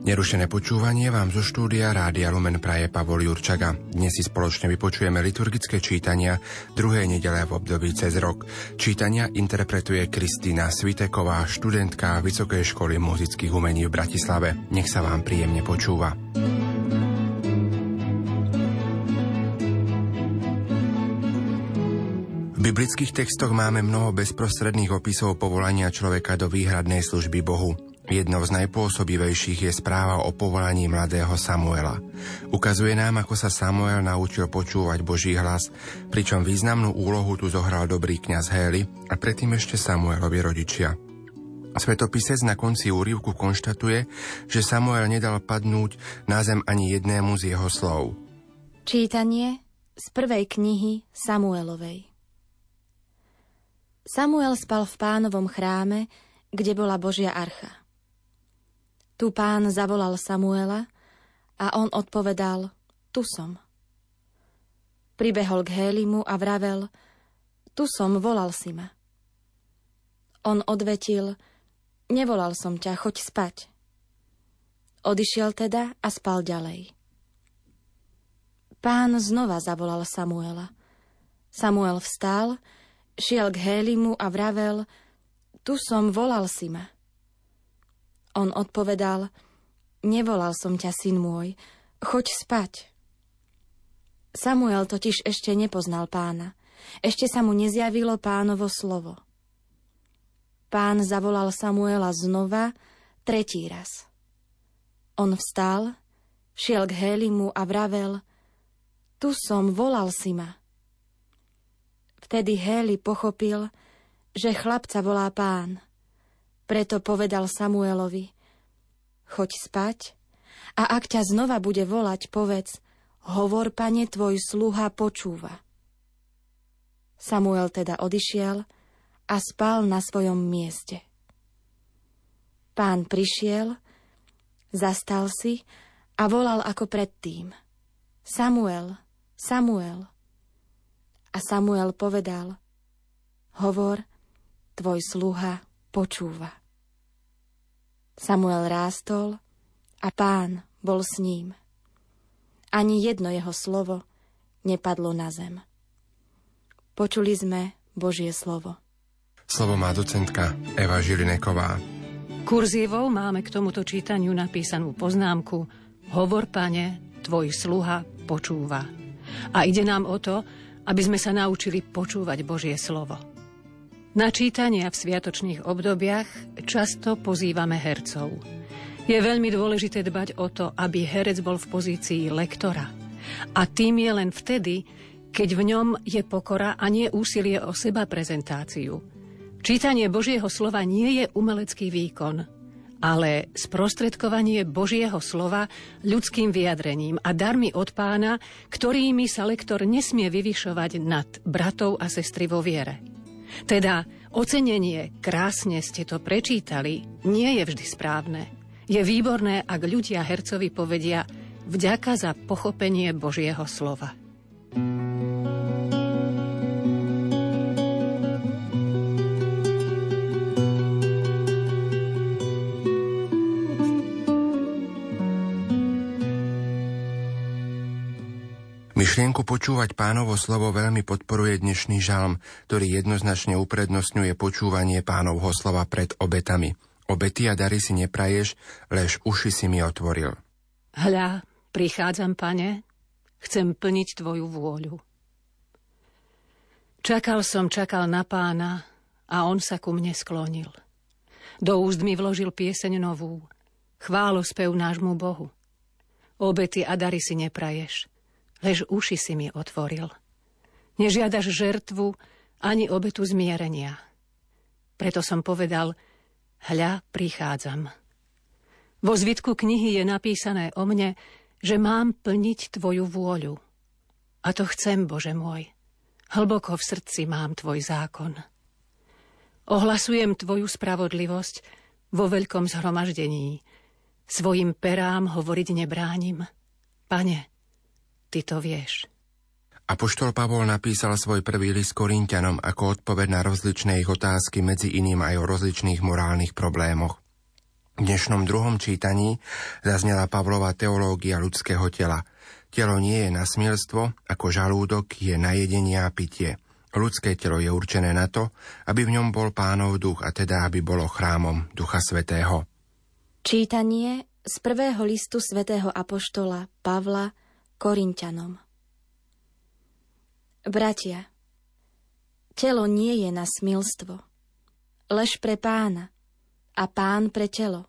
Nerušené počúvanie vám zo štúdia Rádia Lumen praje Pavol Jurčaga. Dnes si spoločne vypočujeme liturgické čítania druhej nedele v období cez rok. Čítania interpretuje Kristýna Sviteková, študentka Vysokej školy muzických umení v Bratislave. Nech sa vám príjemne počúva. V biblických textoch máme mnoho bezprostredných opisov povolania človeka do výhradnej služby Bohu. Jednou z najpôsobivejších je správa o povolaní mladého Samuela. Ukazuje nám, ako sa Samuel naučil počúvať Boží hlas, pričom významnú úlohu tu zohral dobrý kňaz Hély a predtým ešte Samuelovi rodičia. Svetopisec na konci úrivku konštatuje, že Samuel nedal padnúť na zem ani jednému z jeho slov. Čítanie z prvej knihy Samuelovej Samuel spal v pánovom chráme, kde bola Božia archa. Tu pán zavolal Samuela a on odpovedal, tu som. Pribehol k Hélimu a vravel, tu som, volal si ma. On odvetil, nevolal som ťa, choď spať. Odišiel teda a spal ďalej. Pán znova zavolal Samuela. Samuel vstal, šiel k Hélimu a vravel, tu som, volal si ma. On odpovedal, nevolal som ťa, syn môj, choď spať. Samuel totiž ešte nepoznal pána. Ešte sa mu nezjavilo pánovo slovo. Pán zavolal Samuela znova, tretí raz. On vstal, šiel k Hélimu a vravel, tu som, volal si ma. Vtedy Héli pochopil, že chlapca volá pán – preto povedal Samuelovi, choď spať a ak ťa znova bude volať, povedz, hovor, pane, tvoj sluha počúva. Samuel teda odišiel a spal na svojom mieste. Pán prišiel, zastal si a volal ako predtým. Samuel, Samuel. A Samuel povedal, hovor, tvoj sluha počúva. Samuel rástol a pán bol s ním. Ani jedno jeho slovo nepadlo na zem. Počuli sme Božie slovo. Slovo má docentka Eva Žilineková. Kurzívou máme k tomuto čítaniu napísanú poznámku Hovor, pane, tvoj sluha počúva. A ide nám o to, aby sme sa naučili počúvať Božie slovo. Na čítania v sviatočných obdobiach často pozývame hercov. Je veľmi dôležité dbať o to, aby herec bol v pozícii lektora. A tým je len vtedy, keď v ňom je pokora a nie úsilie o seba prezentáciu. Čítanie Božieho slova nie je umelecký výkon, ale sprostredkovanie Božieho slova ľudským vyjadrením a darmi od pána, ktorými sa lektor nesmie vyvyšovať nad bratov a sestry vo viere. Teda ocenenie, krásne ste to prečítali, nie je vždy správne. Je výborné, ak ľudia hercovi povedia vďaka za pochopenie Božieho slova. Počúvať pánovo slovo veľmi podporuje dnešný žalm, ktorý jednoznačne uprednostňuje počúvanie pánovho slova pred obetami. Obety a dary si nepraješ, lež uši si mi otvoril. Hľa, prichádzam, pane, chcem plniť tvoju vôľu. Čakal som, čakal na pána a on sa ku mne sklonil. Do úst mi vložil pieseň novú, chválo spev nášmu Bohu. Obety a dary si nepraješ, lež uši si mi otvoril. Nežiadaš žertvu ani obetu zmierenia. Preto som povedal, hľa, prichádzam. Vo zvitku knihy je napísané o mne, že mám plniť tvoju vôľu. A to chcem, Bože môj. Hlboko v srdci mám tvoj zákon. Ohlasujem tvoju spravodlivosť, vo veľkom zhromaždení. Svojim perám hovoriť nebránim. Pane, ty to vieš. Apoštol Pavol napísal svoj prvý list Korintianom ako odpoveď na rozličné ich otázky, medzi iným aj o rozličných morálnych problémoch. V dnešnom druhom čítaní zaznela Pavlova teológia ľudského tela. Telo nie je na smilstvo, ako žalúdok je na jedenie a pitie. Ľudské telo je určené na to, aby v ňom bol pánov duch a teda aby bolo chrámom Ducha Svetého. Čítanie z prvého listu svätého Apoštola Pavla Korintianom Bratia, telo nie je na smilstvo, lež pre pána a pán pre telo.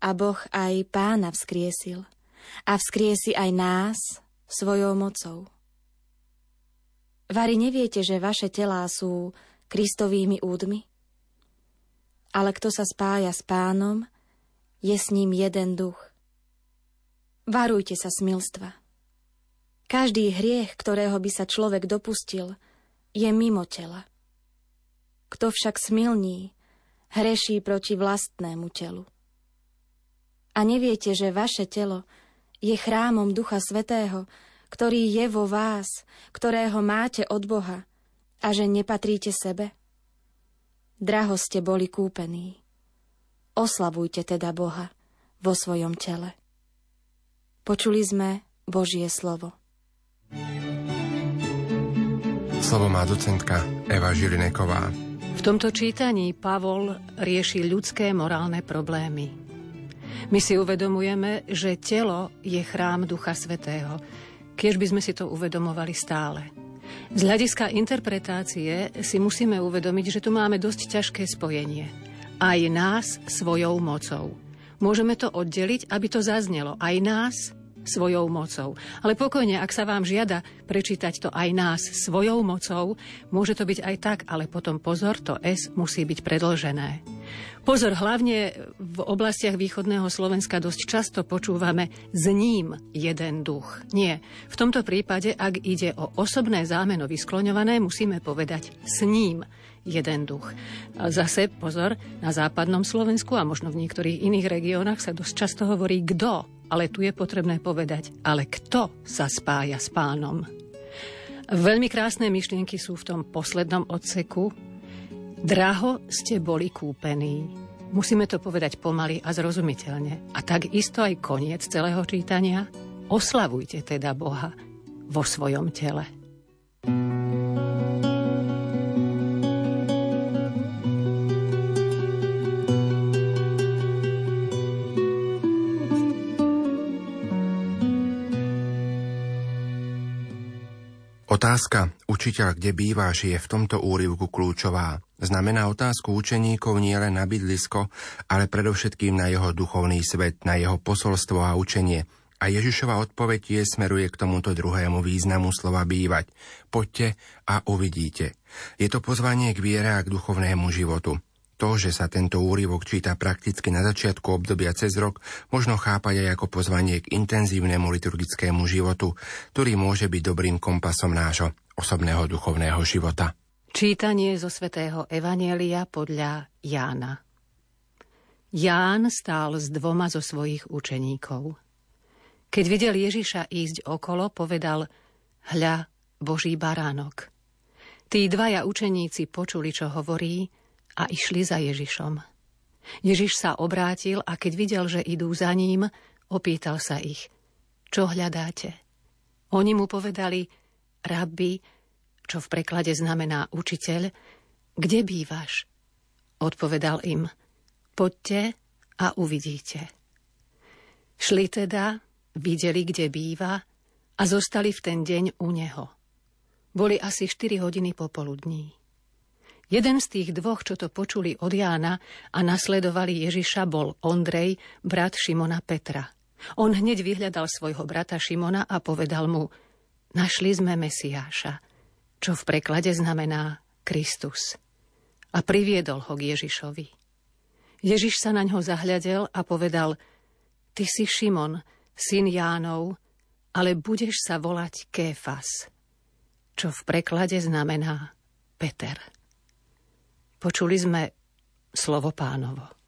A Boh aj pána vzkriesil a vzkriesi aj nás svojou mocou. Vary neviete, že vaše telá sú Kristovými údmi? Ale kto sa spája s pánom, je s ním jeden duch. Varujte sa smilstva. Každý hriech, ktorého by sa človek dopustil, je mimo tela. Kto však smilní, hreší proti vlastnému telu. A neviete, že vaše telo je chrámom Ducha Svetého, ktorý je vo vás, ktorého máte od Boha a že nepatríte sebe? Draho ste boli kúpení. Oslavujte teda Boha vo svojom tele. Počuli sme Božie slovo. Slovo má docentka Eva Žilineková. V tomto čítaní Pavol rieši ľudské morálne problémy. My si uvedomujeme, že telo je chrám Ducha Svetého, keď by sme si to uvedomovali stále. Z hľadiska interpretácie si musíme uvedomiť, že tu máme dosť ťažké spojenie. Aj nás svojou mocou. Môžeme to oddeliť, aby to zaznelo. Aj nás svojou mocou. Ale pokojne, ak sa vám žiada prečítať to aj nás svojou mocou, môže to byť aj tak, ale potom pozor, to S musí byť predlžené. Pozor, hlavne v oblastiach východného Slovenska dosť často počúvame z ním jeden duch. Nie. V tomto prípade, ak ide o osobné zámeno vyskloňované, musíme povedať s ním jeden duch. Zase pozor, na západnom Slovensku a možno v niektorých iných regiónach sa dosť často hovorí kto, ale tu je potrebné povedať, ale kto sa spája s pánom. Veľmi krásne myšlienky sú v tom poslednom odseku. Draho ste boli kúpení. Musíme to povedať pomaly a zrozumiteľne. A takisto aj koniec celého čítania. Oslavujte teda Boha vo svojom tele. Otázka, učiteľ, kde býváš, je v tomto úryvku kľúčová. Znamená otázku učeníkov nie len na bydlisko, ale predovšetkým na jeho duchovný svet, na jeho posolstvo a učenie. A Ježišova odpoveď je smeruje k tomuto druhému významu slova bývať. Poďte a uvidíte. Je to pozvanie k viere a k duchovnému životu. To, že sa tento úryvok číta prakticky na začiatku obdobia cez rok, možno chápať aj ako pozvanie k intenzívnemu liturgickému životu, ktorý môže byť dobrým kompasom nášho osobného duchovného života. Čítanie zo svätého Evanielia podľa Jána. Ján stál s dvoma zo svojich učeníkov. Keď videl Ježiša ísť okolo, povedal Hľa, Boží baránok. Tí dvaja učeníci počuli, čo hovorí, a išli za Ježišom. Ježiš sa obrátil a keď videl, že idú za ním, opýtal sa ich, čo hľadáte? Oni mu povedali, rabbi, čo v preklade znamená učiteľ, kde bývaš? Odpovedal im, poďte a uvidíte. Šli teda, videli, kde býva a zostali v ten deň u neho. Boli asi 4 hodiny popoludní. Jeden z tých dvoch, čo to počuli od Jána a nasledovali Ježiša, bol Ondrej, brat Šimona Petra. On hneď vyhľadal svojho brata Šimona a povedal mu, našli sme Mesiáša, čo v preklade znamená Kristus. A priviedol ho k Ježišovi. Ježiš sa na ňo zahľadel a povedal, ty si Šimon, syn Jánov, ale budeš sa volať Kéfas, čo v preklade znamená Peter. Počuli sme slovo pánovo.